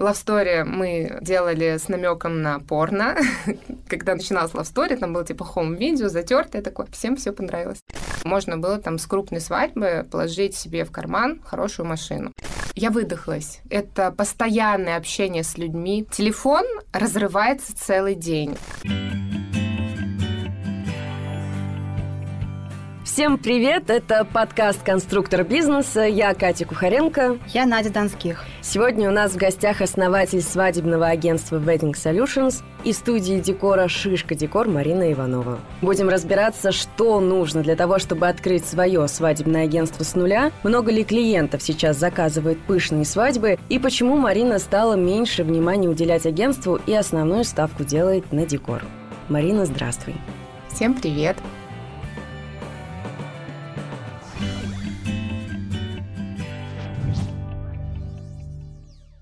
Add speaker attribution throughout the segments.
Speaker 1: Love Story мы делали с намеком на порно. Когда начиналась Love Story, там было типа home-видео, затертое такое. Всем все понравилось. Можно было там с крупной свадьбы положить себе в карман хорошую машину. Я выдохлась. Это постоянное общение с людьми. Телефон разрывается целый день.
Speaker 2: Всем привет! Это подкаст «Конструктор бизнеса». Я Катя Кухаренко.
Speaker 3: Я Надя Донских.
Speaker 2: Сегодня у нас в гостях основатель свадебного агентства Wedding Solutions и студии декора «Шишка Декор» Марина Иванова. Будем разбираться, что нужно для того, чтобы открыть свое свадебное агентство с нуля, много ли клиентов сейчас заказывает пышные свадьбы и почему Марина стала меньше внимания уделять агентству и основную ставку делает на декор. Марина, здравствуй.
Speaker 1: Всем привет!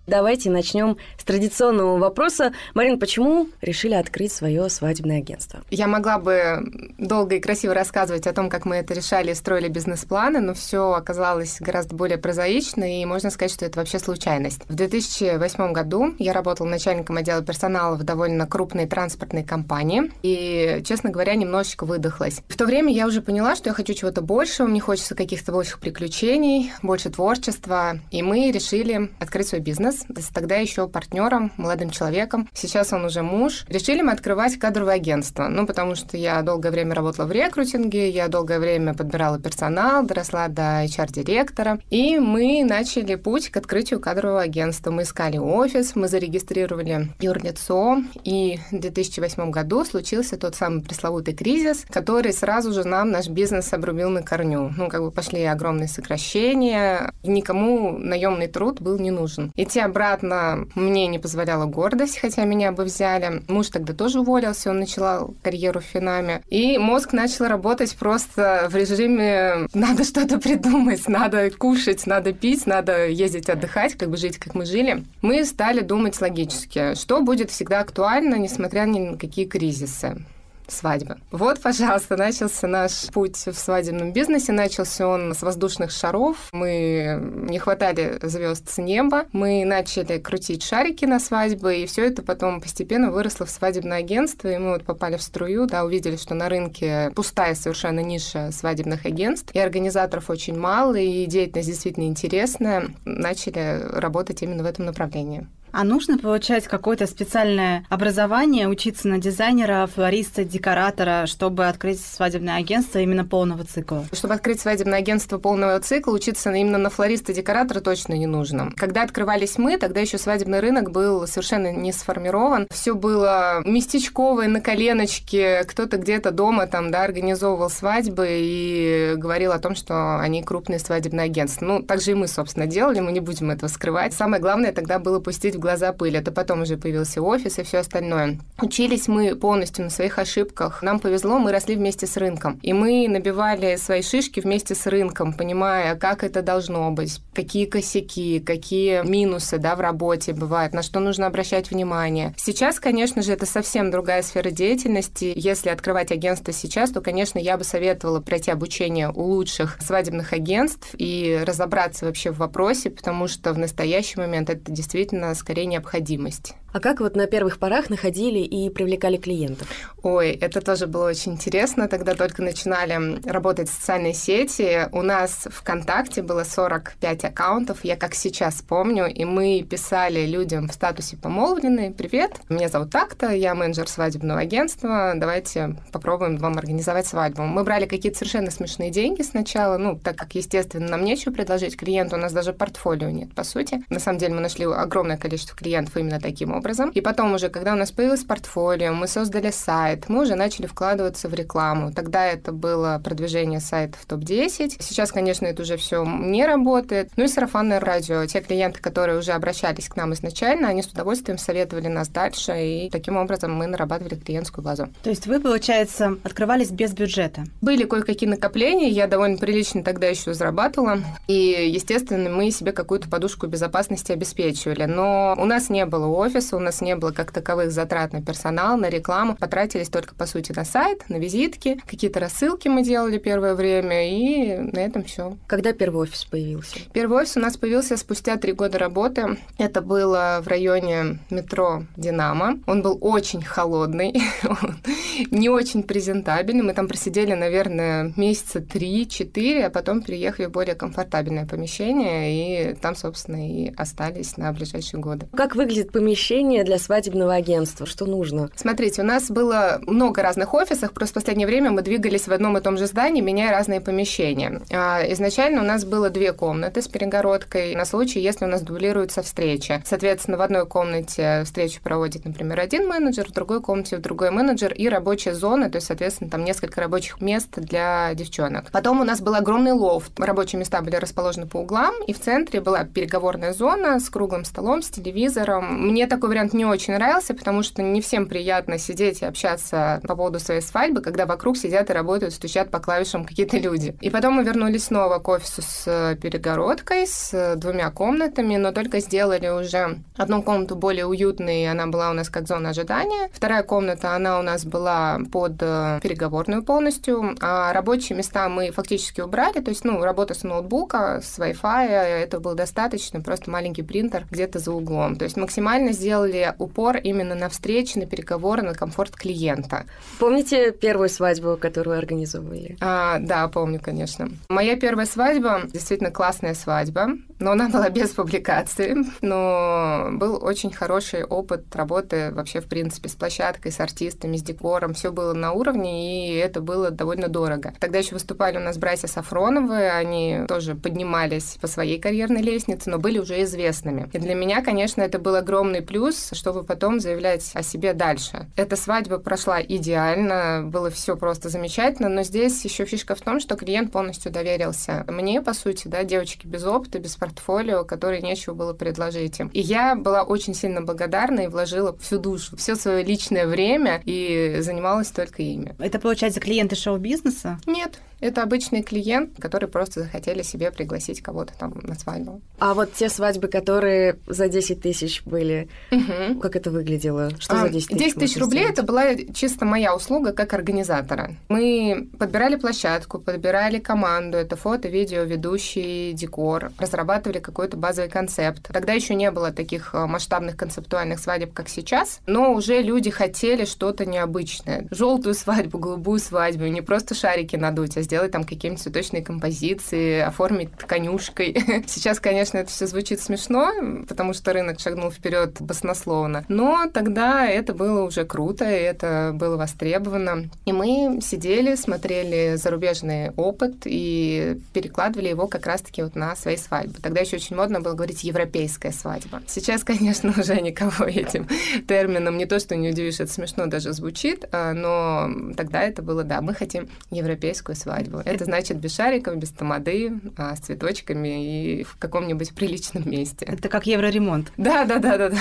Speaker 2: Давайте начнем традиционного вопроса. Марин, почему решили открыть свое свадебное агентство?
Speaker 1: Я могла бы долго и красиво рассказывать о том, как мы это решали и строили бизнес-планы, но все оказалось гораздо более прозаично, и можно сказать, что это вообще случайность. В 2008 году я работала начальником отдела персонала в довольно крупной транспортной компании, и, честно говоря, немножечко выдохлась. В то время я уже поняла, что я хочу чего-то большего, мне хочется каких-то больших приключений, больше творчества, и мы решили открыть свой бизнес тогда еще партнером, молодым человеком. Сейчас он уже муж. Решили мы открывать кадровое агентство. Ну, потому что я долгое время работала в рекрутинге, я долгое время подбирала персонал, доросла до HR-директора. И мы начали путь к открытию кадрового агентства. Мы искали офис, мы зарегистрировали юрлицо. И в 2008 году случился тот самый пресловутый кризис, который сразу же нам наш бизнес обрубил на корню. Ну, как бы пошли огромные сокращения, никому наемный труд был не нужен. И те обратно мне не позволяла гордость, хотя меня бы взяли. Муж тогда тоже уволился, он начал карьеру в Финаме. И мозг начал работать просто в режиме «надо что-то придумать, надо кушать, надо пить, надо ездить отдыхать, как бы жить, как мы жили». Мы стали думать логически, что будет всегда актуально, несмотря ни на какие кризисы свадьбы. Вот, пожалуйста, начался наш путь в свадебном бизнесе. Начался он с воздушных шаров. Мы не хватали звезд с неба. Мы начали крутить шарики на свадьбы, и все это потом постепенно выросло в свадебное агентство, и мы вот попали в струю, да, увидели, что на рынке пустая совершенно ниша свадебных агентств, и организаторов очень мало, и деятельность действительно интересная. Начали работать именно в этом направлении.
Speaker 3: А нужно получать какое-то специальное образование, учиться на дизайнера, флориста, декоратора, чтобы открыть свадебное агентство именно полного цикла?
Speaker 1: Чтобы открыть свадебное агентство полного цикла, учиться именно на флориста, декоратора точно не нужно. Когда открывались мы, тогда еще свадебный рынок был совершенно не сформирован. Все было местечковое, на коленочке. Кто-то где-то дома там, да, организовывал свадьбы и говорил о том, что они крупные свадебные агентства. Ну, так же и мы, собственно, делали, мы не будем этого скрывать. Самое главное тогда было пустить в глаза пыль. Это потом уже появился офис и все остальное. Учились мы полностью на своих ошибках. Нам повезло, мы росли вместе с рынком. И мы набивали свои шишки вместе с рынком, понимая, как это должно быть, какие косяки, какие минусы да, в работе бывают, на что нужно обращать внимание. Сейчас, конечно же, это совсем другая сфера деятельности. Если открывать агентство сейчас, то, конечно, я бы советовала пройти обучение у лучших свадебных агентств и разобраться вообще в вопросе, потому что в настоящий момент это действительно скорее необходимость.
Speaker 2: А как вот на первых порах находили и привлекали клиентов?
Speaker 1: Ой, это тоже было очень интересно. Тогда только начинали работать социальные сети. У нас ВКонтакте было 45 аккаунтов, я как сейчас помню, и мы писали людям в статусе помолвленные «Привет, меня зовут так-то, я менеджер свадебного агентства, давайте попробуем вам организовать свадьбу». Мы брали какие-то совершенно смешные деньги сначала, ну, так как, естественно, нам нечего предложить клиенту, у нас даже портфолио нет, по сути. На самом деле мы нашли огромное количество клиентов именно таким образом. И потом уже, когда у нас появилось портфолио, мы создали сайт, мы уже начали вкладываться в рекламу. Тогда это было продвижение сайта в топ-10. Сейчас, конечно, это уже все не работает. Ну и сарафанное радио. Те клиенты, которые уже обращались к нам изначально, они с удовольствием советовали нас дальше, и таким образом мы нарабатывали клиентскую базу.
Speaker 3: То есть вы, получается, открывались без бюджета?
Speaker 1: Были кое-какие накопления, я довольно прилично тогда еще зарабатывала, и, естественно, мы себе какую-то подушку безопасности обеспечивали. Но у нас не было офиса, офиса, у нас не было как таковых затрат на персонал, на рекламу. Потратились только, по сути, на сайт, на визитки, какие-то рассылки мы делали первое время, и на этом все.
Speaker 2: Когда первый офис появился?
Speaker 1: Первый офис у нас появился спустя три года работы. Это было в районе метро «Динамо». Он был очень холодный, не очень презентабельный. Мы там просидели, наверное, месяца три-четыре, а потом переехали в более комфортабельное помещение, и там, собственно, и остались на ближайшие годы.
Speaker 2: Как выглядит помещение для свадебного агентства? Что нужно?
Speaker 1: Смотрите, у нас было много разных офисов, просто в последнее время мы двигались в одном и том же здании, меняя разные помещения. А, изначально у нас было две комнаты с перегородкой на случай, если у нас дублируются встречи. Соответственно, в одной комнате встречу проводит, например, один менеджер, в другой комнате другой менеджер и рабочая зона, то есть, соответственно, там несколько рабочих мест для девчонок. Потом у нас был огромный лофт. Рабочие места были расположены по углам, и в центре была переговорная зона с круглым столом, с телевизором. Мне такой вариант не очень нравился, потому что не всем приятно сидеть и общаться по поводу своей свадьбы, когда вокруг сидят и работают, стучат по клавишам какие-то люди. И потом мы вернулись снова к офису с перегородкой, с двумя комнатами, но только сделали уже одну комнату более уютной, она была у нас как зона ожидания. Вторая комната, она у нас была под э, переговорную полностью, а рабочие места мы фактически убрали, то есть, ну, работа с ноутбука, с Wi-Fi, это был достаточно, просто маленький принтер где-то за углом. То есть максимально сделали упор именно на встречи, на переговоры, на комфорт клиента.
Speaker 2: Помните первую свадьбу, которую организовывали?
Speaker 1: А, да, помню, конечно. Моя первая свадьба, действительно классная свадьба, но она была без публикации, но был очень хороший опыт работы вообще, в принципе, с площадкой, с артистами, с декором, все было на уровне, и это было довольно дорого. Тогда еще выступали у нас братья Сафроновы, они тоже поднимались по своей карьерной лестнице, но были уже известными. И для меня, конечно, это был огромный плюс, чтобы потом заявлять о себе дальше. Эта свадьба прошла идеально, было все просто замечательно, но здесь еще фишка в том, что клиент полностью доверился мне, по сути, да, девочки без опыта, без портфолио, которой нечего было предложить им. И я была очень сильно благодарна и вложила всю душу, все свое личное время и занималась только ими.
Speaker 3: Это, получается, клиенты шоу-бизнеса?
Speaker 1: Нет, это обычный клиент, который просто захотели себе пригласить кого-то там на свадьбу.
Speaker 2: А вот те свадьбы, которые за 10 тысяч были, угу. как это выглядело? Что а, за 10 тысяч?
Speaker 1: 10 тысяч рублей это была чисто моя услуга как организатора. Мы подбирали площадку, подбирали команду, это фото, видео, ведущий, декор, разрабатывали какой-то базовый концепт. Тогда еще не было таких э, масштабных концептуальных свадеб, как сейчас, но уже люди хотели что-то необычное. Желтую свадьбу, голубую свадьбу, не просто шарики надуть, а сделать там какие-нибудь цветочные композиции, оформить тканюшкой. Сейчас, конечно, это все звучит смешно, потому что рынок шагнул вперед баснословно. Но тогда это было уже круто, это было востребовано. И мы сидели, смотрели зарубежный опыт и перекладывали его как раз-таки вот на свои свадьбы. Тогда еще очень модно было говорить «европейская свадьба». Сейчас, конечно, уже никого этим термином не то, что не удивишь, это смешно даже звучит, а, но тогда это было, да, мы хотим европейскую свадьбу свадьбу. Это значит без шариков, без тамады, а с цветочками и в каком-нибудь приличном месте.
Speaker 3: Это как евроремонт.
Speaker 1: Да, да, да, да, да.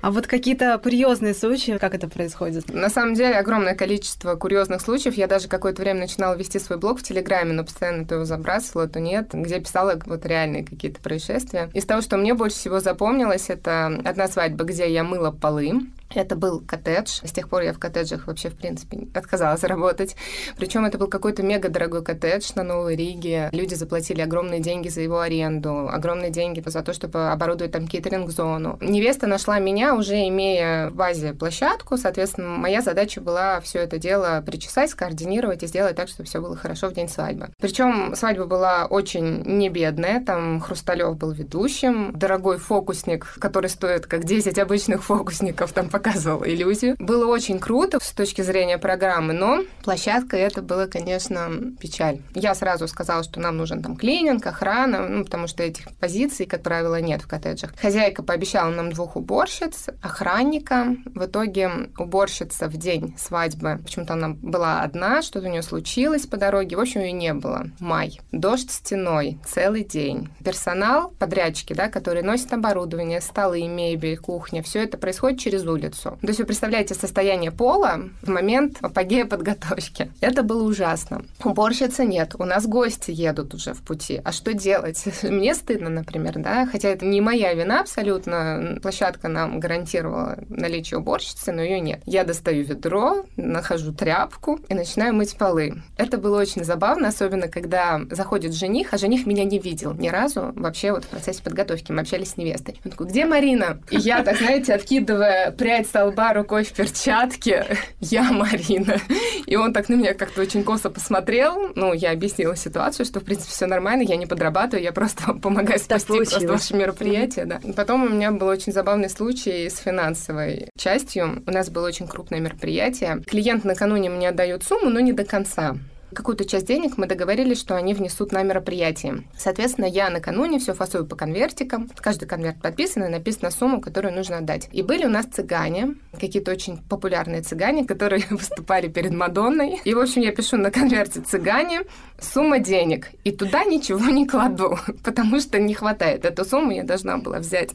Speaker 3: А вот какие-то курьезные случаи, как это происходит?
Speaker 1: На самом деле огромное количество курьезных случаев. Я даже какое-то время начинала вести свой блог в Телеграме, но постоянно то его забрасывала, то нет, где писала вот реальные какие-то происшествия. Из того, что мне больше всего запомнилось, это одна свадьба, где я мыла полы. Это был коттедж. С тех пор я в коттеджах вообще, в принципе, отказалась работать. Причем это был какой-то мега дорогой коттедж на Новой Риге. Люди заплатили огромные деньги за его аренду, огромные деньги за то, чтобы оборудовать там кейтеринг-зону. Невеста нашла меня, уже имея в базе площадку. Соответственно, моя задача была все это дело причесать, скоординировать и сделать так, чтобы все было хорошо в день свадьбы. Причем свадьба была очень не бедная. Там Хрусталев был ведущим, дорогой фокусник, который стоит как 10 обычных фокусников, там показывал иллюзию. Было очень круто с точки зрения программы, но площадка это было, конечно, печаль. Я сразу сказала, что нам нужен там клининг, охрана, ну, потому что этих позиций, как правило, нет в коттеджах. Хозяйка пообещала нам двух уборщиц, охранника. В итоге уборщица в день свадьбы, почему-то она была одна, что-то у нее случилось по дороге, в общем, ее не было. Май. Дождь стеной, целый день. Персонал, подрядчики, да, которые носят оборудование, столы, мебель, кухня, все это происходит через улицу уборщицу. То есть вы представляете состояние пола в момент апогея подготовки. Это было ужасно. Уборщицы нет, у нас гости едут уже в пути. А что делать? Мне стыдно, например, да, хотя это не моя вина абсолютно. Площадка нам гарантировала наличие уборщицы, но ее нет. Я достаю ведро, нахожу тряпку и начинаю мыть полы. Это было очень забавно, особенно когда заходит жених, а жених меня не видел ни разу вообще вот в процессе подготовки. Мы общались с невестой. Он такой, где Марина? И я, так знаете, откидывая прядь со лба рукой в перчатке, я Марина. И он так на меня как-то очень косо посмотрел. Ну, я объяснила ситуацию, что, в принципе, все нормально, я не подрабатываю, я просто вам помогаю спасти просто ваше мероприятие. Да. Потом у меня был очень забавный случай с финансовой частью. У нас было очень крупное мероприятие. Клиент накануне мне отдает сумму, но не до конца какую-то часть денег мы договорились, что они внесут на мероприятие. Соответственно, я накануне все фасую по конвертикам. Каждый конверт подписан и написана сумма, которую нужно отдать. И были у нас цыгане, какие-то очень популярные цыгане, которые выступали перед Мадонной. И, в общем, я пишу на конверте цыгане, сумма денег. И туда ничего не кладу, потому что не хватает. Эту сумму я должна была взять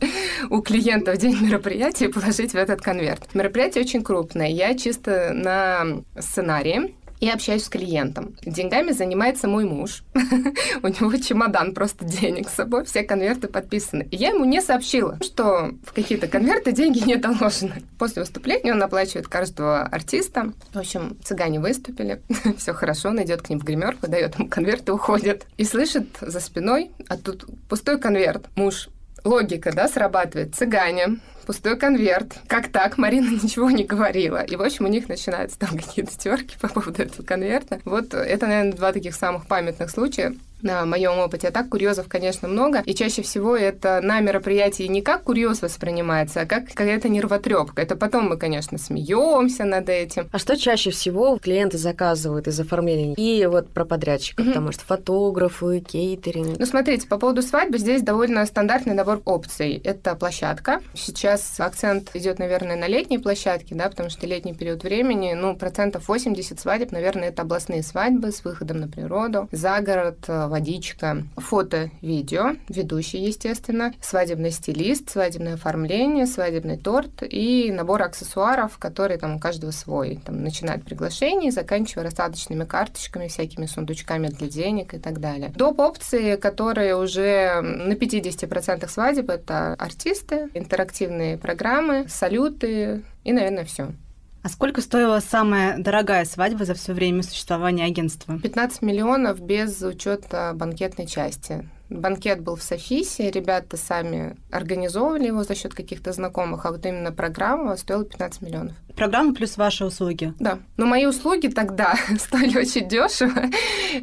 Speaker 1: у клиента в день мероприятия и положить в этот конверт. Мероприятие очень крупное. Я чисто на сценарии и общаюсь с клиентом. Деньгами занимается мой муж. У него чемодан просто денег с собой, все конверты подписаны. И я ему не сообщила, что в какие-то конверты деньги не доложены. После выступления он оплачивает каждого артиста. В общем, цыгане выступили, все хорошо, он идет к ним в гримерку, дает ему конверт и уходит. И слышит за спиной, а тут пустой конверт. Муж логика, да, срабатывает. Цыгане, пустой конверт. Как так? Марина ничего не говорила. И, в общем, у них начинаются там какие-то терки по поводу этого конверта. Вот это, наверное, два таких самых памятных случая на моем опыте. А так курьезов, конечно, много. И чаще всего это на мероприятии не как курьез воспринимается, а как какая-то нервотрепка. Это потом мы, конечно, смеемся над этим.
Speaker 2: А что чаще всего клиенты заказывают из оформления? И вот про подрядчиков, mm-hmm. потому что фотографы, кейтеринг.
Speaker 1: Ну, смотрите, по поводу свадьбы здесь довольно стандартный набор опций. Это площадка. Сейчас акцент идет, наверное, на летней площадке, да, потому что летний период времени, ну, процентов 80 свадеб, наверное, это областные свадьбы с выходом на природу, за город, водичка, фото, видео, ведущий, естественно, свадебный стилист, свадебное оформление, свадебный торт и набор аксессуаров, которые там у каждого свой. Там, начиная от приглашений, заканчивая рассадочными карточками, всякими сундучками для денег и так далее. Доп. опции, которые уже на 50% свадеб, это артисты, интерактивные программы, салюты и, наверное, все.
Speaker 3: А сколько стоила самая дорогая свадьба за все время существования агентства?
Speaker 1: 15 миллионов без учета банкетной части. Банкет был в Софисе, ребята сами организовывали его за счет каких-то знакомых, а вот именно программа стоила 15 миллионов.
Speaker 3: Программа плюс ваши услуги?
Speaker 1: Да. Но мои услуги тогда стоили очень дешево.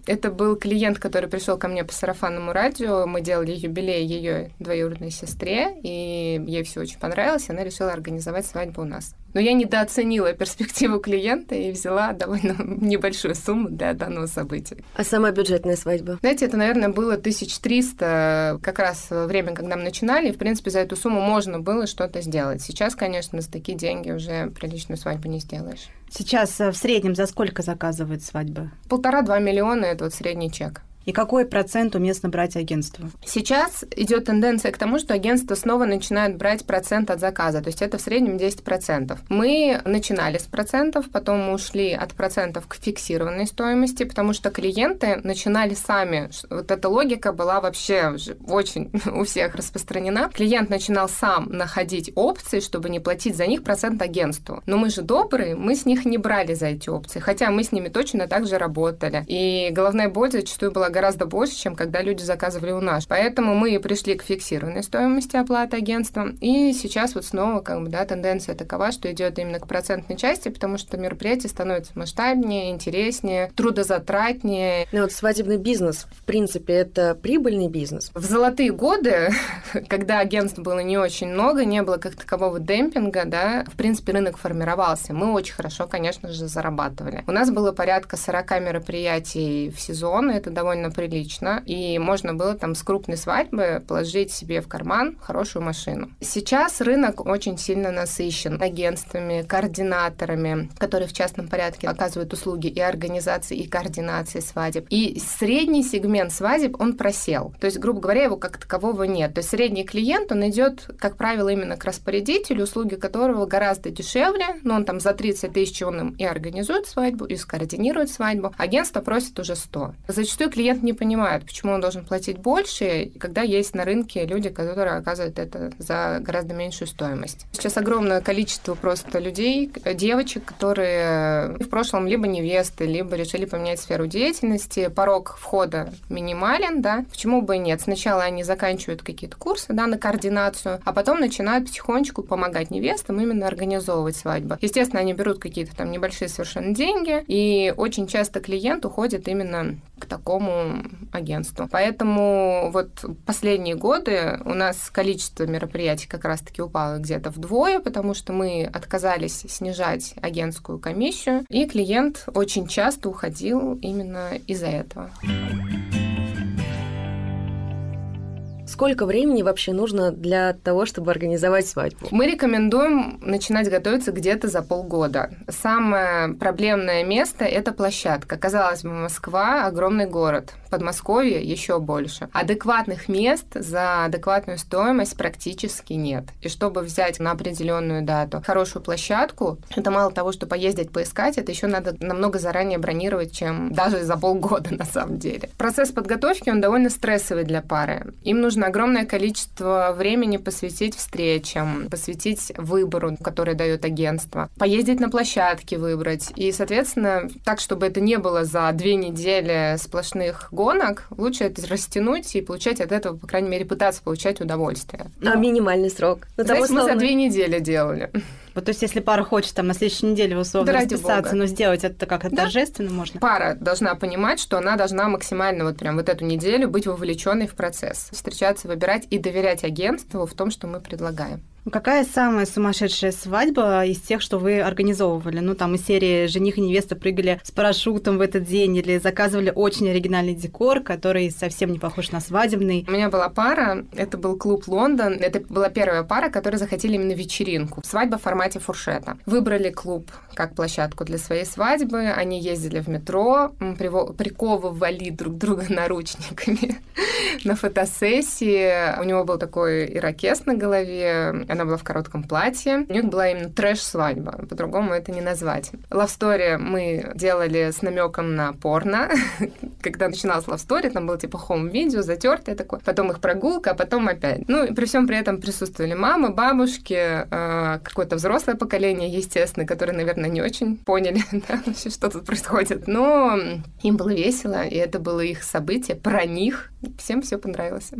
Speaker 1: Это был клиент, который пришел ко мне по сарафанному радио. Мы делали юбилей ее двоюродной сестре, и ей все очень понравилось, и она решила организовать свадьбу у нас. Но я недооценила перспективу клиента и взяла довольно небольшую сумму для данного события.
Speaker 2: А самая бюджетная свадьба?
Speaker 1: Знаете, это, наверное, было 1300 как раз время, когда мы начинали, и, в принципе, за эту сумму можно было что-то сделать. Сейчас, конечно, за такие деньги уже приличную свадьбу не сделаешь.
Speaker 3: Сейчас э, в среднем за сколько заказывают свадьбы?
Speaker 1: Полтора-два миллиона – это вот средний чек.
Speaker 3: И какой процент уместно брать агентству?
Speaker 1: Сейчас идет тенденция к тому, что агентство снова начинает брать процент от заказа, то есть это в среднем 10%. Мы начинали с процентов, потом мы ушли от процентов к фиксированной стоимости, потому что клиенты начинали сами. Вот эта логика была вообще очень у всех распространена. Клиент начинал сам находить опции, чтобы не платить за них процент агентству. Но мы же добрые, мы с них не брали за эти опции, хотя мы с ними точно так же работали. И головная боль зачастую была гораздо больше, чем когда люди заказывали у нас. Поэтому мы пришли к фиксированной стоимости оплаты агентства. И сейчас вот снова как бы, да, тенденция такова, что идет именно к процентной части, потому что мероприятие становится масштабнее, интереснее, трудозатратнее.
Speaker 2: Ну вот свадебный бизнес, в принципе, это прибыльный бизнес.
Speaker 1: В золотые годы, когда агентств было не очень много, не было как такового демпинга, да, в принципе, рынок формировался. Мы очень хорошо, конечно же, зарабатывали. У нас было порядка 40 мероприятий в сезон, это довольно довольно прилично, и можно было там с крупной свадьбы положить себе в карман хорошую машину. Сейчас рынок очень сильно насыщен агентствами, координаторами, которые в частном порядке оказывают услуги и организации, и координации свадеб. И средний сегмент свадеб, он просел. То есть, грубо говоря, его как такового нет. То есть средний клиент, он идет, как правило, именно к распорядителю, услуги которого гораздо дешевле, но он там за 30 тысяч он им и организует свадьбу, и скоординирует свадьбу. Агентство просит уже 100. Зачастую клиент не понимает, почему он должен платить больше, когда есть на рынке люди, которые оказывают это за гораздо меньшую стоимость. Сейчас огромное количество просто людей, девочек, которые в прошлом либо невесты, либо решили поменять сферу деятельности. Порог входа минимален, да, почему бы и нет. Сначала они заканчивают какие-то курсы, да, на координацию, а потом начинают потихонечку помогать невестам именно организовывать свадьбу. Естественно, они берут какие-то там небольшие совершенно деньги, и очень часто клиент уходит именно к такому агентству. Поэтому вот последние годы у нас количество мероприятий как раз-таки упало где-то вдвое, потому что мы отказались снижать агентскую комиссию, и клиент очень часто уходил именно из-за этого.
Speaker 2: Сколько времени вообще нужно для того, чтобы организовать свадьбу?
Speaker 1: Мы рекомендуем начинать готовиться где-то за полгода. Самое проблемное место – это площадка. Казалось бы, Москва – огромный город. Подмосковье еще больше. Адекватных мест за адекватную стоимость практически нет. И чтобы взять на определенную дату хорошую площадку, это мало того, что поездить, поискать, это еще надо намного заранее бронировать, чем даже за полгода на самом деле. Процесс подготовки, он довольно стрессовый для пары. Им нужно огромное количество времени посвятить встречам, посвятить выбору, который дает агентство, поездить на площадке выбрать. И, соответственно, так, чтобы это не было за две недели сплошных гонок, лучше это растянуть и получать от этого, по крайней мере, пытаться получать удовольствие.
Speaker 2: А минимальный срок?
Speaker 1: Ну, Знаете, мы за две недели делали.
Speaker 3: Вот, то есть, если пара хочет там на следующей неделе условно да расписаться, но сделать это как-то да. торжественно можно?
Speaker 1: Пара должна понимать, что она должна максимально вот прям вот эту неделю быть вовлеченной в процесс, встречаться, выбирать и доверять агентству в том, что мы предлагаем.
Speaker 3: Какая самая сумасшедшая свадьба из тех, что вы организовывали? Ну, там из серии «Жених и невеста прыгали с парашютом в этот день» или заказывали очень оригинальный декор, который совсем не похож на свадебный.
Speaker 1: У меня была пара, это был клуб «Лондон». Это была первая пара, которые захотели именно вечеринку. Свадьба в формате фуршета. Выбрали клуб как площадку для своей свадьбы. Они ездили в метро, приковывали друг друга наручниками на фотосессии. У него был такой ирокез на голове, она была в коротком платье. У них была именно трэш-свадьба, по-другому это не назвать. Story мы делали с намеком на порно. Когда начиналась Story, там было типа хоум-видео, затертое такое, потом их прогулка, а потом опять. Ну, и при всем при этом присутствовали мамы, бабушки, э, какое-то взрослое поколение, естественно, которые, наверное, не очень поняли, да, вообще, что тут происходит. Но им было весело, и это было их событие про них. Всем все понравилось.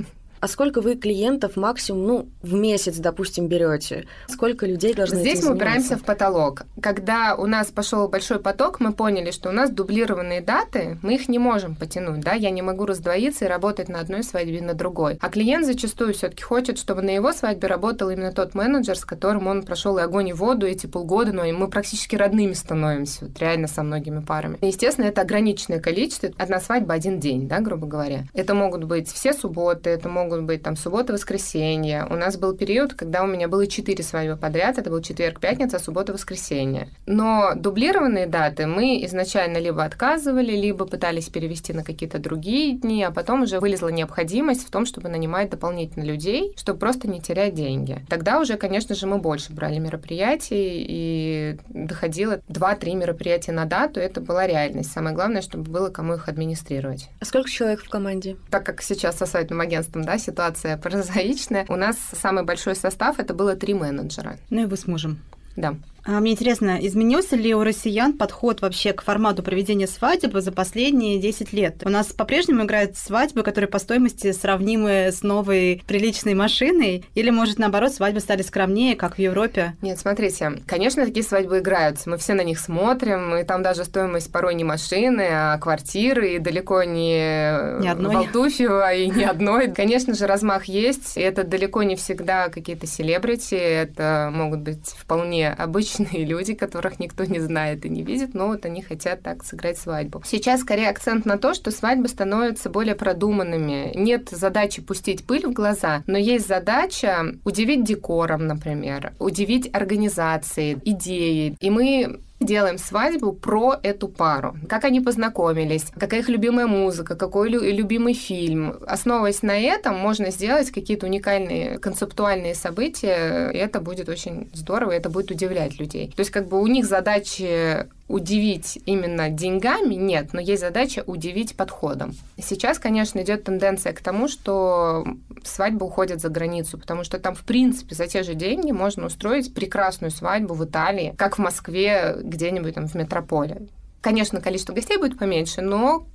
Speaker 2: А сколько вы клиентов максимум, ну, в месяц, допустим, берете? Сколько людей должны
Speaker 1: Здесь мы упираемся в потолок. Когда у нас пошел большой поток, мы поняли, что у нас дублированные даты, мы их не можем потянуть, да, я не могу раздвоиться и работать на одной свадьбе на другой. А клиент зачастую все-таки хочет, чтобы на его свадьбе работал именно тот менеджер, с которым он прошел и огонь, и воду эти полгода, но и мы практически родными становимся, вот реально со многими парами. Естественно, это ограниченное количество, одна свадьба один день, да, грубо говоря. Это могут быть все субботы, это могут могут быть там суббота, воскресенье. У нас был период, когда у меня было четыре свадьбы подряд. Это был четверг, пятница, суббота, воскресенье. Но дублированные даты мы изначально либо отказывали, либо пытались перевести на какие-то другие дни, а потом уже вылезла необходимость в том, чтобы нанимать дополнительно людей, чтобы просто не терять деньги. Тогда уже, конечно же, мы больше брали мероприятий и доходило 2-3 мероприятия на дату. Это была реальность. Самое главное, чтобы было кому их администрировать.
Speaker 2: А сколько человек в команде?
Speaker 1: Так как сейчас со свадебным агентством, да, ситуация прозаичная. У нас самый большой состав это было три менеджера.
Speaker 3: Ну и вы с мужем.
Speaker 1: Да.
Speaker 3: А мне интересно, изменился ли у россиян подход вообще к формату проведения свадьбы за последние 10 лет? У нас по-прежнему играют свадьбы, которые по стоимости сравнимы с новой приличной машиной? Или, может, наоборот, свадьбы стали скромнее, как в Европе?
Speaker 1: Нет, смотрите, конечно, такие свадьбы играются. Мы все на них смотрим, и там даже стоимость порой не машины, а квартиры, и далеко не,
Speaker 3: не одной.
Speaker 1: Валтуфьева, и не одной. Конечно же, размах есть, и это далеко не всегда какие-то селебрити, это могут быть вполне обычные обычные люди, которых никто не знает и не видит, но вот они хотят так сыграть свадьбу. Сейчас скорее акцент на то, что свадьбы становятся более продуманными. Нет задачи пустить пыль в глаза, но есть задача удивить декором, например, удивить организацией, идеей. И мы делаем свадьбу про эту пару. Как они познакомились, какая их любимая музыка, какой лю- любимый фильм. Основываясь на этом, можно сделать какие-то уникальные концептуальные события, и это будет очень здорово, и это будет удивлять людей. То есть как бы у них задачи удивить именно деньгами нет, но есть задача удивить подходом. Сейчас, конечно, идет тенденция к тому, что свадьба уходит за границу, потому что там, в принципе, за те же деньги можно устроить прекрасную свадьбу в Италии, как в Москве, где-нибудь там в метрополе. Конечно, количество гостей будет поменьше, но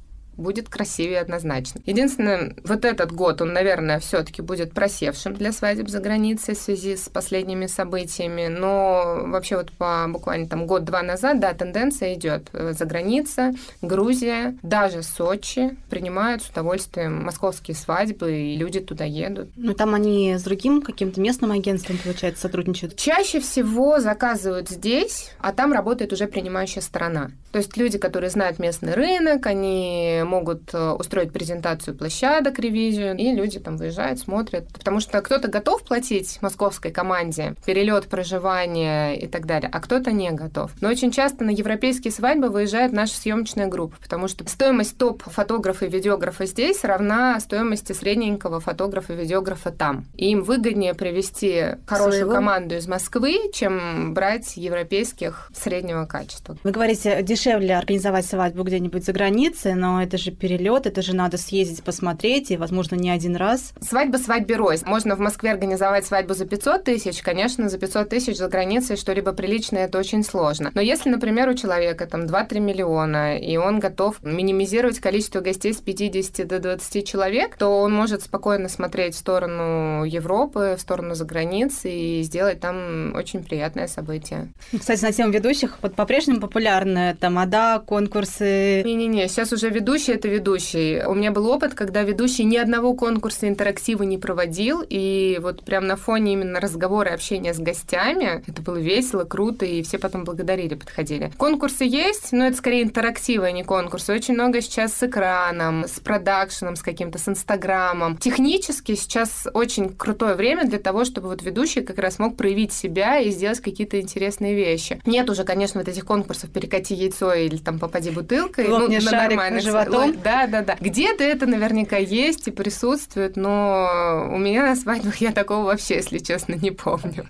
Speaker 1: будет красивее однозначно. Единственное, вот этот год, он, наверное, все-таки будет просевшим для свадеб за границей в связи с последними событиями, но вообще вот по буквально там год-два назад, да, тенденция идет э, за граница, Грузия, даже Сочи принимают с удовольствием московские свадьбы, и люди туда едут.
Speaker 3: Ну, там они с другим каким-то местным агентством, получается, сотрудничают?
Speaker 1: Чаще всего заказывают здесь, а там работает уже принимающая сторона. То есть люди, которые знают местный рынок, они могут э, устроить презентацию площадок, ревизию, и люди там выезжают, смотрят. Потому что кто-то готов платить московской команде перелет, проживание и так далее, а кто-то не готов. Но очень часто на европейские свадьбы выезжает наша съемочная группа, потому что стоимость топ-фотографа и видеографа здесь равна стоимости средненького фотографа и видеографа там. И им выгоднее привести хорошую Своего? команду из Москвы, чем брать европейских среднего качества.
Speaker 3: Вы говорите, дешевле организовать свадьбу где-нибудь за границей, но это же перелет, это же надо съездить, посмотреть, и, возможно, не один раз.
Speaker 1: Свадьба свадьбе рознь. Можно в Москве организовать свадьбу за 500 тысяч, конечно, за 500 тысяч за границей что-либо приличное, это очень сложно. Но если, например, у человека там 2-3 миллиона, и он готов минимизировать количество гостей с 50 до 20 человек, то он может спокойно смотреть в сторону Европы, в сторону за границы и сделать там очень приятное событие.
Speaker 3: Кстати, на тему ведущих, вот по-прежнему популярны тамада, конкурсы.
Speaker 1: Не-не-не, сейчас уже ведущие это ведущий. У меня был опыт, когда ведущий ни одного конкурса интерактива не проводил, и вот прям на фоне именно разговора и общения с гостями это было весело, круто, и все потом благодарили, подходили. Конкурсы есть, но это скорее интерактивы, а не конкурсы. Очень много сейчас с экраном, с продакшеном, с каким-то, с инстаграмом. Технически сейчас очень крутое время для того, чтобы вот ведущий как раз мог проявить себя и сделать какие-то интересные вещи. Нет уже, конечно, вот этих конкурсов «Перекати яйцо» или там «Попади бутылкой».
Speaker 3: Лопни ну, шарик на животом.
Speaker 1: Да, да, да. Где-то это наверняка есть и присутствует, но у меня на свадьбах я такого вообще, если честно, не помню.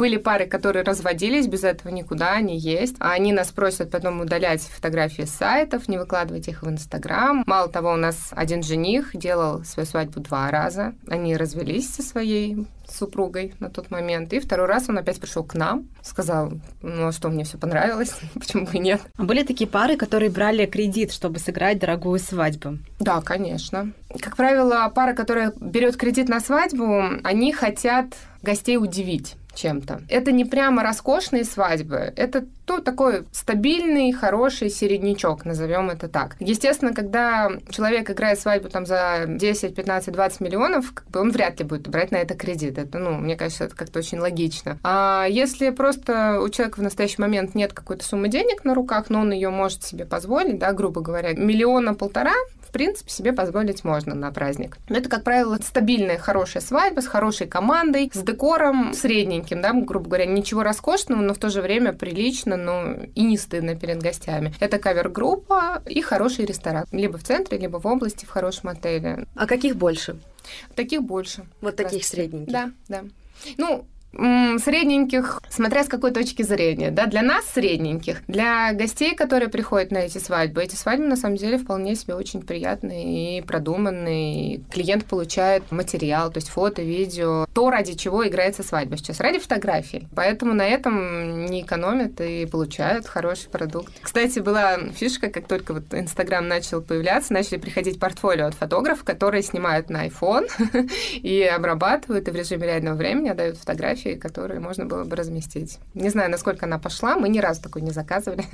Speaker 1: Были пары, которые разводились, без этого никуда, они есть. А они нас просят потом удалять фотографии с сайтов, не выкладывать их в Инстаграм. Мало того, у нас один жених делал свою свадьбу два раза. Они развелись со своей супругой на тот момент. И второй раз он опять пришел к нам, сказал, ну а что, мне все понравилось, почему бы и нет.
Speaker 3: А были такие пары, которые брали кредит, чтобы сыграть дорогую свадьбу?
Speaker 1: Да, конечно. Как правило, пара, которая берет кредит на свадьбу, они хотят гостей удивить чем-то. Это не прямо роскошные свадьбы, это то такой стабильный, хороший середнячок, назовем это так. Естественно, когда человек играет свадьбу там за 10, 15, 20 миллионов, как бы он вряд ли будет брать на это кредит. Это, ну, мне кажется, это как-то очень логично. А если просто у человека в настоящий момент нет какой-то суммы денег на руках, но он ее может себе позволить, да, грубо говоря, миллиона полтора, в принципе, себе позволить можно на праздник. Но это, как правило, стабильная, хорошая свадьба с хорошей командой, с декором средненьким, да, грубо говоря, ничего роскошного, но в то же время прилично, но и не стыдно перед гостями. Это кавер-группа и хороший ресторан. Либо в центре, либо в области, в хорошем отеле.
Speaker 2: А каких больше?
Speaker 1: Таких больше.
Speaker 2: Вот таких средненьких?
Speaker 1: Да, да. Ну, средненьких, смотря с какой точки зрения, да, для нас средненьких, для гостей, которые приходят на эти свадьбы, эти свадьбы на самом деле вполне себе очень приятные и продуманные. Клиент получает материал, то есть фото, видео, то, ради чего играется свадьба сейчас, ради фотографий. Поэтому на этом не экономят и получают хороший продукт. Кстати, была фишка, как только вот Инстаграм начал появляться, начали приходить портфолио от фотографов, которые снимают на iPhone и обрабатывают, и в режиме реального времени отдают фотографии фотографии, которые можно было бы разместить. Не знаю, насколько она пошла, мы ни разу такой не заказывали.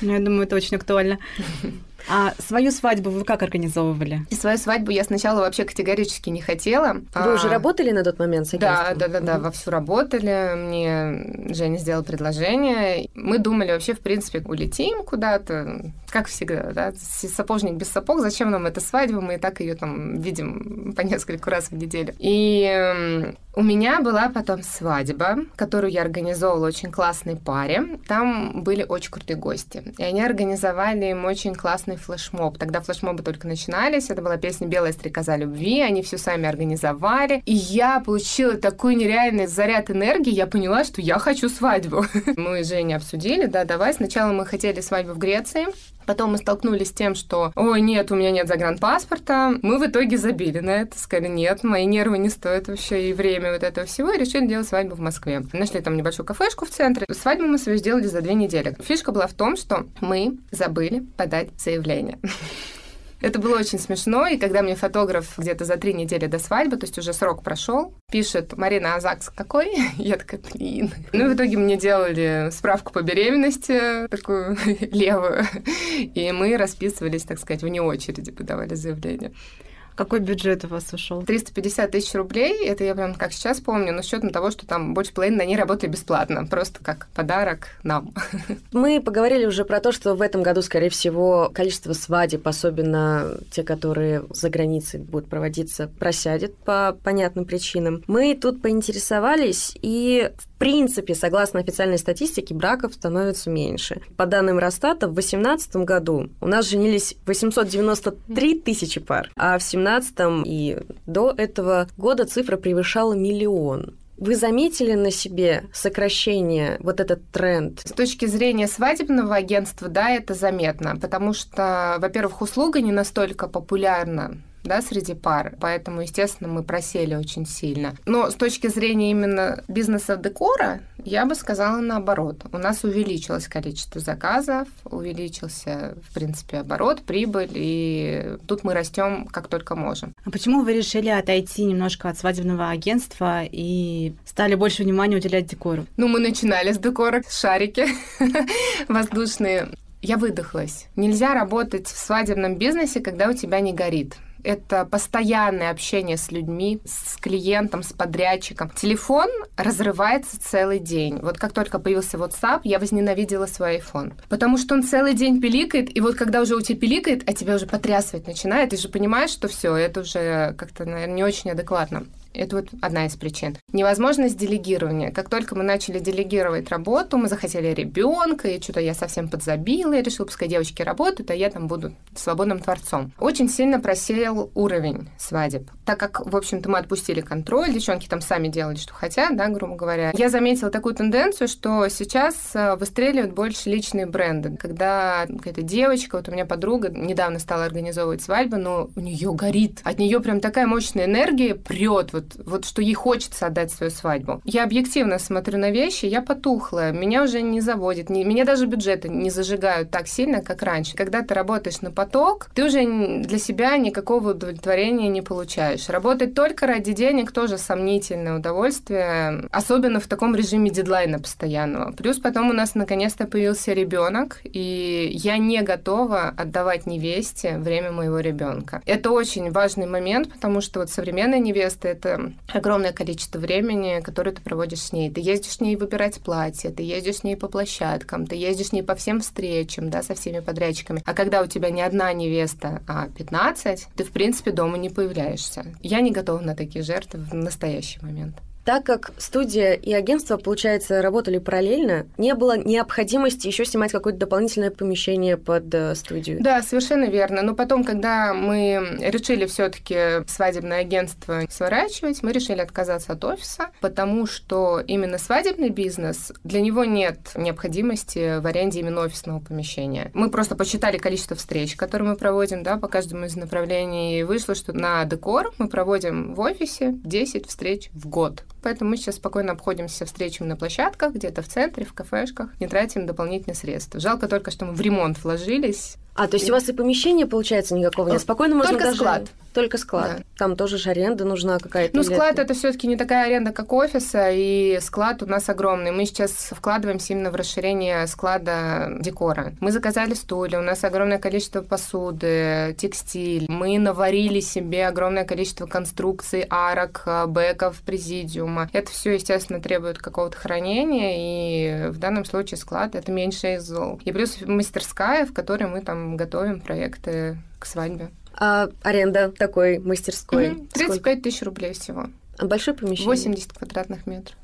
Speaker 3: Ну, я думаю, это очень актуально. А свою свадьбу вы как организовывали?
Speaker 1: И свою свадьбу я сначала вообще категорически не хотела.
Speaker 2: Вы
Speaker 1: А,
Speaker 2: уже работали на тот момент с
Speaker 1: Да,
Speaker 2: агентством?
Speaker 1: да, да, да,
Speaker 2: Мгм.
Speaker 1: вовсю работали. Мне Женя сделал предложение. Мы думали вообще, в принципе, улетим куда-то, как всегда, да, сапожник без сапог. Зачем нам эта свадьба? Мы и так ее там видим по несколько раз в неделю. И у меня была потом свадьба, которую я организовывала очень классной паре. Там были очень крутые гости. И они организовали им очень классный флешмоб. Тогда флешмобы только начинались. Это была песня «Белая стрекоза любви». Они все сами организовали. И я получила такой нереальный заряд энергии. Я поняла, что я хочу свадьбу. Мы с Женей обсудили, да, давай. Сначала мы хотели свадьбу в Греции. Потом мы столкнулись с тем, что «Ой, нет, у меня нет загранпаспорта». Мы в итоге забили на это, сказали «Нет, мои нервы не стоят вообще и время вот этого всего», и решили делать свадьбу в Москве. Нашли там небольшую кафешку в центре. Свадьбу мы свою сделали за две недели. Фишка была в том, что мы забыли подать заявление. Это было очень смешно, и когда мне фотограф где-то за три недели до свадьбы, то есть уже срок прошел, пишет «Марина, а ЗАГС какой?» Я такая, блин. Ну, в итоге мне делали справку по беременности, такую левую, и мы расписывались, так сказать, вне очереди, подавали заявление.
Speaker 3: Какой бюджет у вас ушел?
Speaker 1: 350 тысяч рублей, это я прям как сейчас помню, но с учетом того, что там больше половины они работали бесплатно, просто как подарок нам.
Speaker 2: Мы поговорили уже про то, что в этом году, скорее всего, количество свадеб, особенно те, которые за границей будут проводиться, просядет по понятным причинам. Мы тут поинтересовались, и в принципе, согласно официальной статистике, браков становится меньше. По данным Росстата, в 2018 году у нас женились 893 тысячи пар, а в 2017 и до этого года цифра превышала миллион. Вы заметили на себе сокращение, вот этот тренд?
Speaker 1: С точки зрения свадебного агентства, да, это заметно, потому что, во-первых, услуга не настолько популярна да, среди пар, поэтому, естественно, мы просели очень сильно. Но с точки зрения именно бизнеса декора, я бы сказала наоборот. У нас увеличилось количество заказов, увеличился, в принципе, оборот, прибыль, и тут мы растем как только можем.
Speaker 3: А почему вы решили отойти немножко от свадебного агентства и стали больше внимания уделять декору?
Speaker 1: Ну, мы начинали с декора, шарики воздушные. Я выдохлась. Нельзя работать в свадебном бизнесе, когда у тебя не горит. Это постоянное общение с людьми, с клиентом, с подрядчиком. Телефон разрывается целый день. Вот как только появился WhatsApp, я возненавидела свой iPhone. Потому что он целый день пиликает, и вот когда уже у тебя пиликает, а тебя уже потрясывать начинает, ты же понимаешь, что все, это уже как-то, наверное, не очень адекватно. Это вот одна из причин. Невозможность делегирования. Как только мы начали делегировать работу, мы захотели ребенка, и что-то я совсем подзабила, я решила, пускай девочки работают, а я там буду свободным творцом. Очень сильно просеял уровень свадеб. Так как, в общем-то, мы отпустили контроль, девчонки там сами делали, что хотят, да, грубо говоря. Я заметила такую тенденцию, что сейчас э, выстреливают больше личные бренды. Когда какая-то девочка, вот у меня подруга недавно стала организовывать свадьбу, но у нее горит. От нее прям такая мощная энергия прет, вот что ей хочется отдать свою свадьбу. Я объективно смотрю на вещи, я потухла, меня уже не заводит, не, меня даже бюджеты не зажигают так сильно, как раньше. Когда ты работаешь на поток, ты уже для себя никакого удовлетворения не получаешь. Работать только ради денег тоже сомнительное удовольствие, особенно в таком режиме дедлайна постоянного. Плюс потом у нас наконец-то появился ребенок, и я не готова отдавать невесте время моего ребенка. Это очень важный момент, потому что вот современная невеста — это огромное количество времени, которое ты проводишь с ней. Ты ездишь с ней выбирать платье, ты ездишь с ней по площадкам, ты ездишь с ней по всем встречам, да, со всеми подрядчиками. А когда у тебя не одна невеста, а 15, ты, в принципе, дома не появляешься. Я не готова на такие жертвы в настоящий момент.
Speaker 2: Так как студия и агентство, получается, работали параллельно, не было необходимости еще снимать какое-то дополнительное помещение под э, студию.
Speaker 1: Да, совершенно верно. Но потом, когда мы решили все-таки свадебное агентство сворачивать, мы решили отказаться от офиса, потому что именно свадебный бизнес, для него нет необходимости в аренде именно офисного помещения. Мы просто посчитали количество встреч, которые мы проводим, да, по каждому из направлений, и вышло, что на декор мы проводим в офисе 10 встреч в год. Поэтому мы сейчас спокойно обходимся встречами на площадках, где-то в центре, в кафешках, не тратим дополнительные средства. Жалко только, что мы в ремонт вложились.
Speaker 2: А, то есть у вас и помещения, получается, никакого нет? Спокойно можно
Speaker 1: Только
Speaker 2: даже...
Speaker 1: склад.
Speaker 2: Только склад. Да. Там тоже же аренда нужна какая-то.
Speaker 1: Ну, склад это все-таки не такая аренда, как офиса, и склад у нас огромный. Мы сейчас вкладываемся именно в расширение склада декора. Мы заказали стулья, у нас огромное количество посуды, текстиль. Мы наварили себе огромное количество конструкций, арок, бэков, президиума. Это все, естественно, требует какого-то хранения, и в данном случае склад это меньше из зол. И плюс мастерская, в которой мы там готовим проекты к свадьбе.
Speaker 2: А аренда такой мастерской?
Speaker 1: Угу. 35 тысяч рублей всего.
Speaker 2: А большое помещение?
Speaker 1: 80 квадратных метров.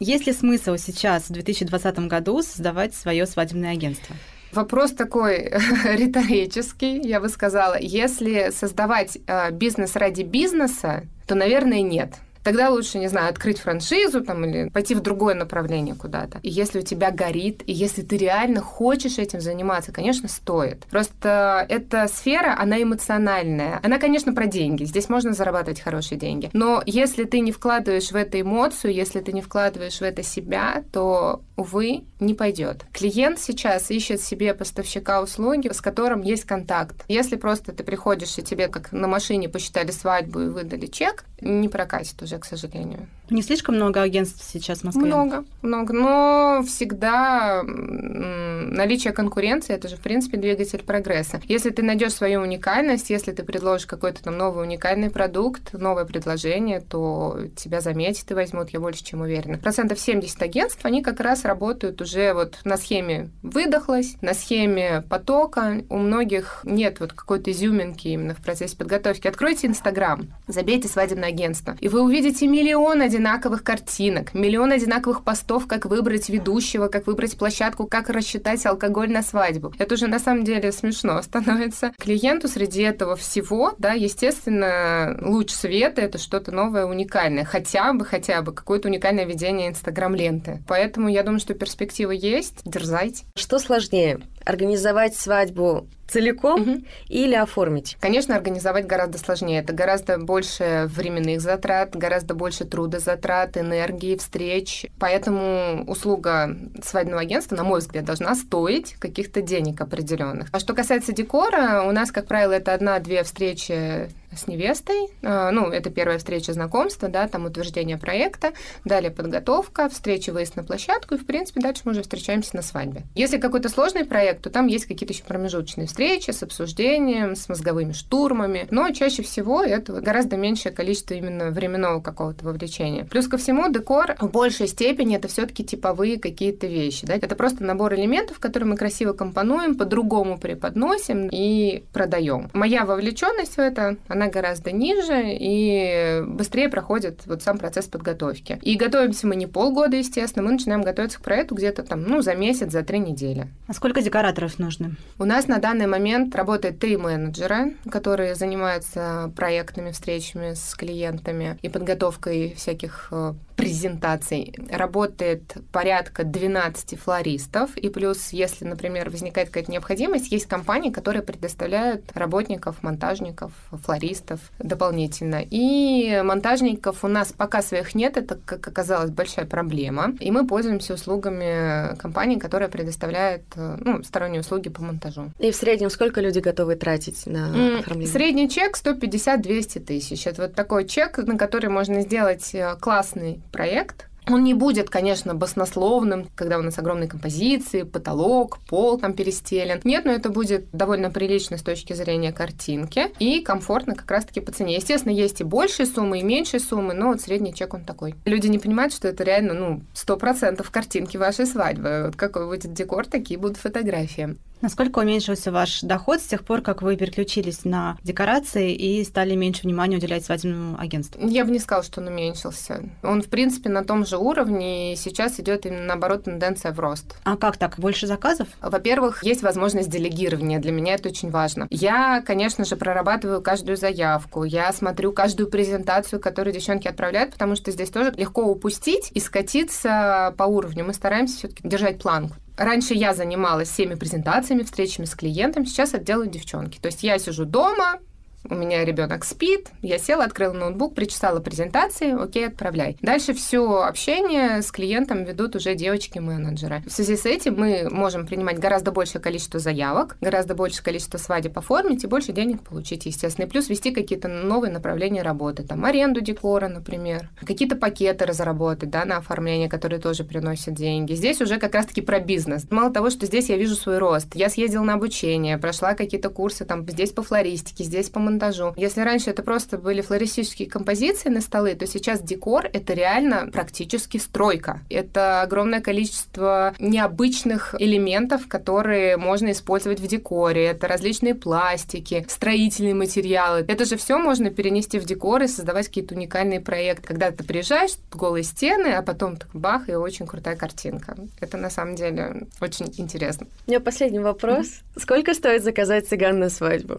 Speaker 3: Есть ли смысл сейчас, в 2020 году, создавать свое свадебное агентство?
Speaker 1: Вопрос такой риторический, я бы сказала. Если создавать э, бизнес ради бизнеса, то, наверное, нет. Тогда лучше, не знаю, открыть франшизу там или пойти в другое направление куда-то. И если у тебя горит, и если ты реально хочешь этим заниматься, конечно, стоит. Просто эта сфера, она эмоциональная. Она, конечно, про деньги. Здесь можно зарабатывать хорошие деньги. Но если ты не вкладываешь в это эмоцию, если ты не вкладываешь в это себя, то, увы, не пойдет. Клиент сейчас ищет себе поставщика услуги, с которым есть контакт. Если просто ты приходишь и тебе как на машине посчитали свадьбу и выдали чек, не прокатит уже к сожалению.
Speaker 3: Не слишком много агентств сейчас в Москве?
Speaker 1: Много, много. Но всегда наличие конкуренции это же, в принципе, двигатель прогресса. Если ты найдешь свою уникальность, если ты предложишь какой-то там новый уникальный продукт, новое предложение, то тебя заметят и возьмут, я больше чем уверена. Процентов 70 агентств, они как раз работают уже вот на схеме выдохлась, на схеме потока. У многих нет вот какой-то изюминки именно в процессе подготовки. Откройте Инстаграм, забейте свадебное агентство, и вы увидите миллион одинаковых картинок, миллион одинаковых постов, как выбрать ведущего, как выбрать площадку, как рассчитать алкоголь на свадьбу. Это уже на самом деле смешно становится. Клиенту среди этого всего, да, естественно, луч света — это что-то новое, уникальное. Хотя бы, хотя бы какое-то уникальное ведение Инстаграм-ленты. Поэтому я думаю, что перспектива есть. Дерзайте.
Speaker 2: Что сложнее? Организовать свадьбу целиком угу. или оформить?
Speaker 1: Конечно, организовать гораздо сложнее. Это гораздо больше временных затрат, гораздо больше трудозатрат, энергии, встреч. Поэтому услуга свадебного агентства, на мой взгляд, должна стоить каких-то денег определенных. А что касается декора, у нас, как правило, это одна-две встречи с невестой. А, ну, это первая встреча знакомства, да, там утверждение проекта, далее подготовка, встреча, выезд на площадку, и, в принципе, дальше мы уже встречаемся на свадьбе. Если какой-то сложный проект, то там есть какие-то еще промежуточные встречи с обсуждением, с мозговыми штурмами, но чаще всего это гораздо меньшее количество именно временного какого-то вовлечения. Плюс ко всему, декор в большей степени это все-таки типовые какие-то вещи, да, это просто набор элементов, которые мы красиво компонуем, по-другому преподносим и продаем. Моя вовлеченность в это, она гораздо ниже и быстрее проходит вот сам процесс подготовки. И готовимся мы не полгода, естественно, мы начинаем готовиться к проекту где-то там, ну, за месяц, за три недели.
Speaker 3: А сколько декораторов нужно?
Speaker 1: У нас на данный момент работает три менеджера, которые занимаются проектными встречами с клиентами и подготовкой всяких э, презентаций. Работает порядка 12 флористов, и плюс, если, например, возникает какая-то необходимость, есть компании, которые предоставляют работников, монтажников, флористов дополнительно. И монтажников у нас пока своих нет, это, как оказалось, большая проблема. И мы пользуемся услугами компаний, которые предоставляют ну, сторонние услуги по монтажу.
Speaker 2: И в среднем сколько люди готовы тратить на оформление?
Speaker 1: Средний чек 150-200 тысяч. Это вот такой чек, на который можно сделать э, классный проект, он не будет, конечно, баснословным, когда у нас огромные композиции, потолок, пол там перестелен. Нет, но это будет довольно прилично с точки зрения картинки и комфортно как раз-таки по цене. Естественно, есть и большие суммы, и меньшие суммы, но вот средний чек он такой. Люди не понимают, что это реально, ну, сто процентов картинки вашей свадьбы. Вот какой будет декор, такие будут фотографии.
Speaker 3: Насколько уменьшился ваш доход с тех пор, как вы переключились на декорации и стали меньше внимания уделять свадебному агентству?
Speaker 1: Я бы не сказала, что он уменьшился. Он, в принципе, на том же уровне, и сейчас идет именно наоборот тенденция в рост.
Speaker 3: А как так? Больше заказов?
Speaker 1: Во-первых, есть возможность делегирования. Для меня это очень важно. Я, конечно же, прорабатываю каждую заявку, я смотрю каждую презентацию, которую девчонки отправляют, потому что здесь тоже легко упустить и скатиться по уровню. Мы стараемся все-таки держать планку. Раньше я занималась всеми презентациями, встречами с клиентом, сейчас это делают девчонки. То есть я сижу дома, у меня ребенок спит, я села, открыла ноутбук, причесала презентации, окей, отправляй. Дальше все общение с клиентом ведут уже девочки-менеджеры. В связи с этим мы можем принимать гораздо большее количество заявок, гораздо большее количество свадеб оформить и больше денег получить, естественно. И плюс вести какие-то новые направления работы, там аренду декора, например, какие-то пакеты разработать, да, на оформление, которые тоже приносят деньги. Здесь уже как раз-таки про бизнес. Мало того, что здесь я вижу свой рост, я съездила на обучение, прошла какие-то курсы, там, здесь по флористике, здесь по монтажу. Если раньше это просто были флористические композиции на столы, то сейчас декор — это реально практически стройка. Это огромное количество необычных элементов, которые можно использовать в декоре. Это различные пластики, строительные материалы. Это же все можно перенести в декор и создавать какие-то уникальные проекты. Когда ты приезжаешь, голые стены, а потом так бах, и очень крутая картинка. Это на самом деле очень интересно.
Speaker 2: У меня последний вопрос. Сколько стоит заказать цыган на свадьбу?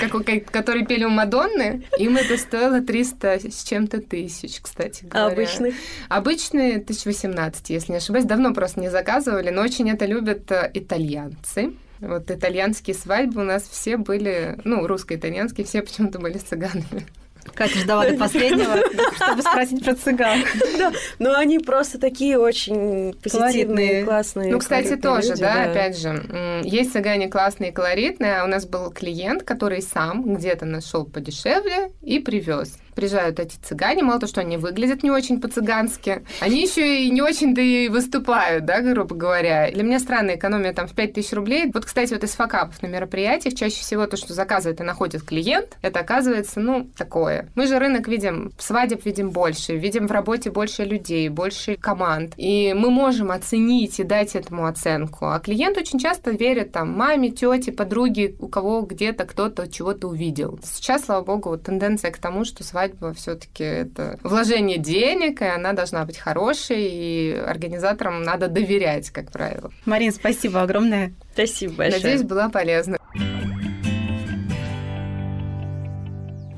Speaker 1: Как, который пели у Мадонны. Им это стоило 300 с чем-то тысяч, кстати говоря.
Speaker 2: А обычных?
Speaker 1: Обычные 1018, если не ошибаюсь. Давно просто не заказывали, но очень это любят э, итальянцы. Вот итальянские свадьбы у нас все были, ну, русско-итальянские, все почему-то были цыганами.
Speaker 3: Катя ждала до последнего, чтобы спросить про цыган.
Speaker 2: Да, но они просто такие очень позитивные, классные.
Speaker 1: Ну, кстати, тоже, да, опять же, есть цыгане классные, колоритные, а у нас был клиент, который сам где-то нашел подешевле и привез приезжают эти цыгане, мало того, что они выглядят не очень по-цыгански, они еще и не очень-то и выступают, да, грубо говоря. Для меня странная экономия там в 5000 рублей. Вот, кстати, вот из факапов на мероприятиях чаще всего то, что заказывает и находит клиент, это оказывается, ну, такое. Мы же рынок видим, свадеб видим больше, видим в работе больше людей, больше команд. И мы можем оценить и дать этому оценку. А клиент очень часто верит там маме, тете, подруге, у кого где-то кто-то чего-то увидел. Сейчас, слава богу, вот тенденция к тому, что свадьба свадьба все-таки это вложение денег, и она должна быть хорошей, и организаторам надо доверять, как правило.
Speaker 3: Марин, спасибо огромное.
Speaker 2: Спасибо большое.
Speaker 1: Надеюсь, была полезна.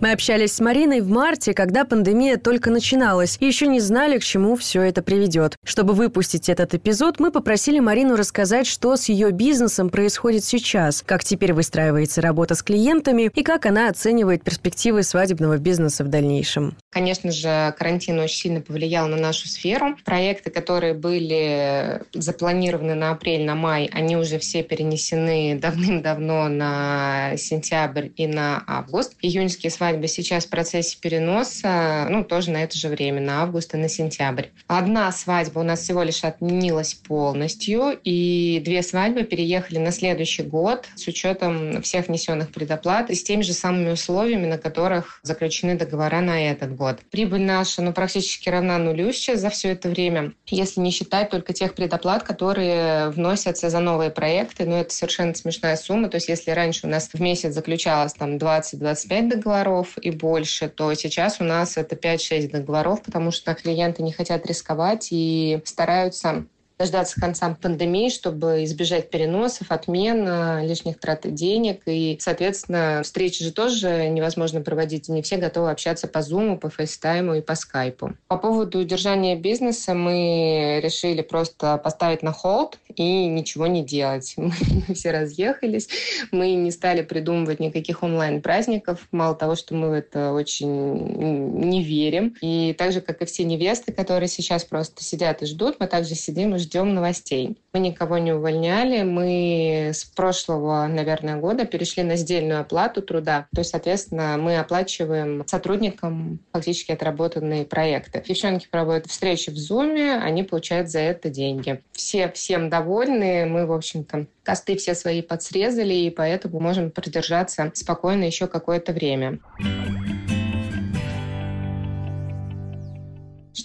Speaker 2: Мы общались с Мариной в марте, когда пандемия только начиналась, и еще не знали, к чему все это приведет. Чтобы выпустить этот эпизод, мы попросили Марину рассказать, что с ее бизнесом происходит сейчас, как теперь выстраивается работа с клиентами и как она оценивает перспективы свадебного бизнеса в дальнейшем.
Speaker 1: Конечно же, карантин очень сильно повлиял на нашу сферу. Проекты, которые были запланированы на апрель, на май, они уже все перенесены давным-давно на сентябрь и на август. Июньские свадьбы свадьбы сейчас в процессе переноса, ну, тоже на это же время, на август и на сентябрь. Одна свадьба у нас всего лишь отменилась полностью, и две свадьбы переехали на следующий год с учетом всех внесенных предоплат и с теми же самыми условиями, на которых заключены договора на этот год. Прибыль наша, ну, практически равна нулю сейчас за все это время, если не считать только тех предоплат, которые вносятся за новые проекты, но это совершенно смешная сумма, то есть если раньше у нас в месяц заключалось там 20-25 договоров, договоров и больше, то сейчас у нас это 5-6 договоров, потому что клиенты не хотят рисковать и стараются дождаться конца пандемии, чтобы избежать переносов, отмен, э, лишних трат денег. И, соответственно, встречи же тоже невозможно проводить. Не все готовы общаться по Zoom, по FaceTime и по Skype. По поводу удержания бизнеса мы решили просто поставить на холд и ничего не делать. Мы все разъехались, мы не стали придумывать никаких онлайн-праздников. Мало того, что мы в это очень не верим. И так же, как и все невесты, которые сейчас просто сидят и ждут, мы также сидим и ждем ждем новостей. Мы никого не увольняли, мы с прошлого, наверное, года перешли на сдельную оплату труда. То есть, соответственно, мы оплачиваем сотрудникам фактически отработанные проекты. Девчонки проводят встречи в Zoom, они получают за это деньги. Все всем довольны, мы, в общем-то, косты все свои подсрезали, и поэтому можем продержаться спокойно еще какое-то время.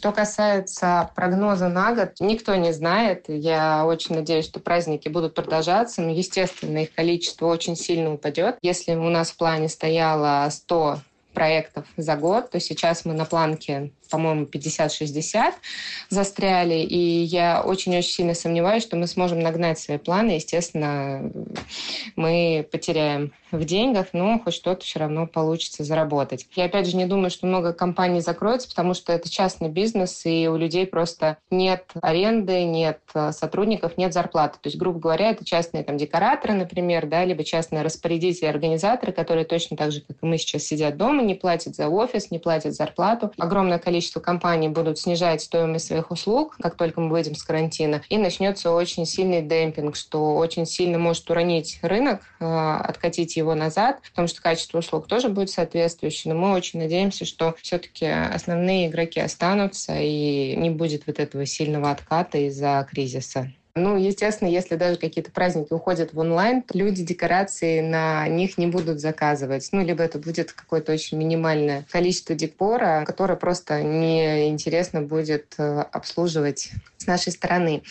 Speaker 1: Что касается прогноза на год, никто не знает. Я очень надеюсь, что праздники будут продолжаться, но, естественно, их количество очень сильно упадет. Если у нас в плане стояло 100 проектов за год, то сейчас мы на планке по-моему, 50-60 застряли, и я очень-очень сильно сомневаюсь, что мы сможем нагнать свои планы. Естественно, мы потеряем в деньгах, но хоть что-то все равно получится заработать. Я опять же не думаю, что много компаний закроется, потому что это частный бизнес, и у людей просто нет аренды, нет э, сотрудников, нет зарплаты. То есть, грубо говоря, это частные там декораторы, например, да, либо частные распорядители, организаторы, которые точно так же, как и мы сейчас сидят дома, не платят за офис, не платят зарплату. Огромное количество компаний будут снижать стоимость своих услуг, как только мы выйдем с карантина, и начнется очень сильный демпинг, что очень сильно может уронить рынок, э, откатить его назад, потому что качество услуг тоже будет соответствующее. Но мы очень надеемся, что все-таки основные игроки останутся и не будет вот этого сильного отката из-за кризиса. Ну, естественно, если даже какие-то праздники уходят в онлайн, люди декорации на них не будут заказывать. Ну, либо это будет какое-то очень минимальное количество декора, которое просто неинтересно будет э, обслуживать с нашей стороны.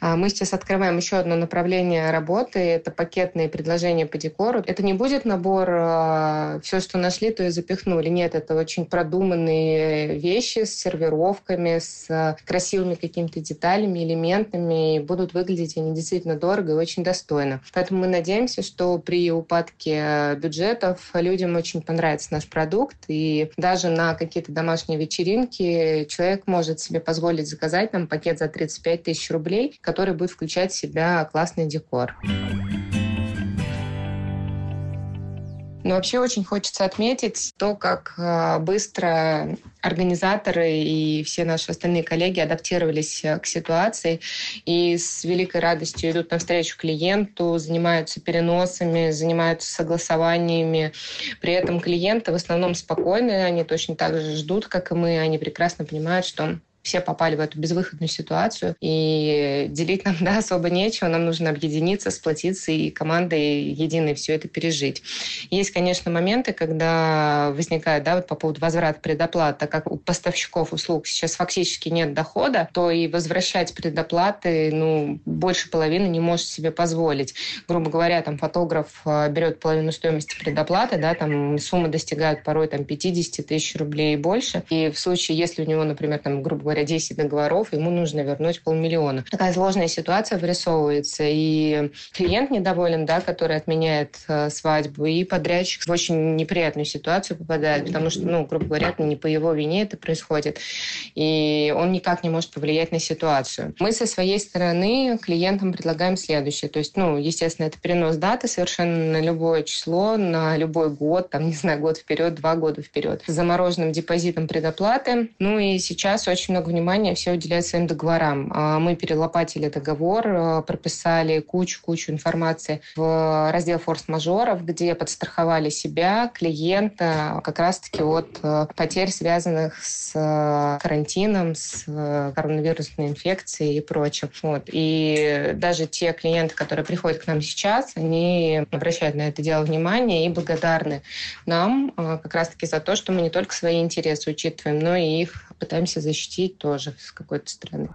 Speaker 1: А, мы сейчас открываем еще одно направление работы. Это пакетные предложения по декору. Это не будет набор а, все, что нашли, то и запихнули. Нет, это очень продуманные вещи с сервировками, с а, красивыми какими-то деталями, элементами. И будут выглядеть они действительно дорого и очень достойно. Поэтому мы надеемся, что при упадке бюджетов людям очень понравится наш продукт. И даже на какие-то домашние вечеринки человек может себе позволить заказать нам пакет за 35 тысяч рублей, который будет включать в себя классный декор. Но вообще очень хочется отметить то, как э, быстро организаторы и все наши остальные коллеги адаптировались э, к ситуации и с великой радостью идут навстречу клиенту, занимаются переносами, занимаются согласованиями. При этом клиенты в основном спокойны, они точно так же ждут, как и мы, они прекрасно понимают, что все попали в эту безвыходную ситуацию, и делить нам да, особо нечего, нам нужно объединиться, сплотиться и командой единой все это пережить. Есть, конечно, моменты, когда возникает, да, вот по поводу возврата предоплат, так как у поставщиков услуг сейчас фактически нет дохода, то и возвращать предоплаты, ну, больше половины не может себе позволить. Грубо говоря, там фотограф а, берет половину стоимости предоплаты, да, там суммы достигают порой там 50 тысяч рублей и больше. И в случае, если у него, например, там, грубо говоря, говоря, 10 договоров, ему нужно вернуть полмиллиона. Такая сложная ситуация вырисовывается, и клиент недоволен, да, который отменяет э, свадьбу, и подрядчик в очень неприятную ситуацию попадает, потому что, ну, грубо говоря, не по его вине это происходит, и он никак не может повлиять на ситуацию. Мы со своей стороны клиентам предлагаем следующее, то есть, ну, естественно, это перенос даты совершенно на любое число, на любой год, там, не знаю, год вперед, два года вперед, с замороженным депозитом предоплаты. Ну и сейчас очень много внимания все уделяют своим договорам. А мы перелопатили договор, э, прописали кучу-кучу информации в раздел форс-мажоров, где подстраховали себя, клиента как раз-таки от э, потерь, связанных с э, карантином, с коронавирусной инфекцией и прочим. Вот. И даже те клиенты, которые приходят к нам сейчас, они обращают на это дело внимание и благодарны нам как раз-таки за то, что мы не только свои интересы учитываем, но и их пытаемся защитить тоже с какой-то стороны.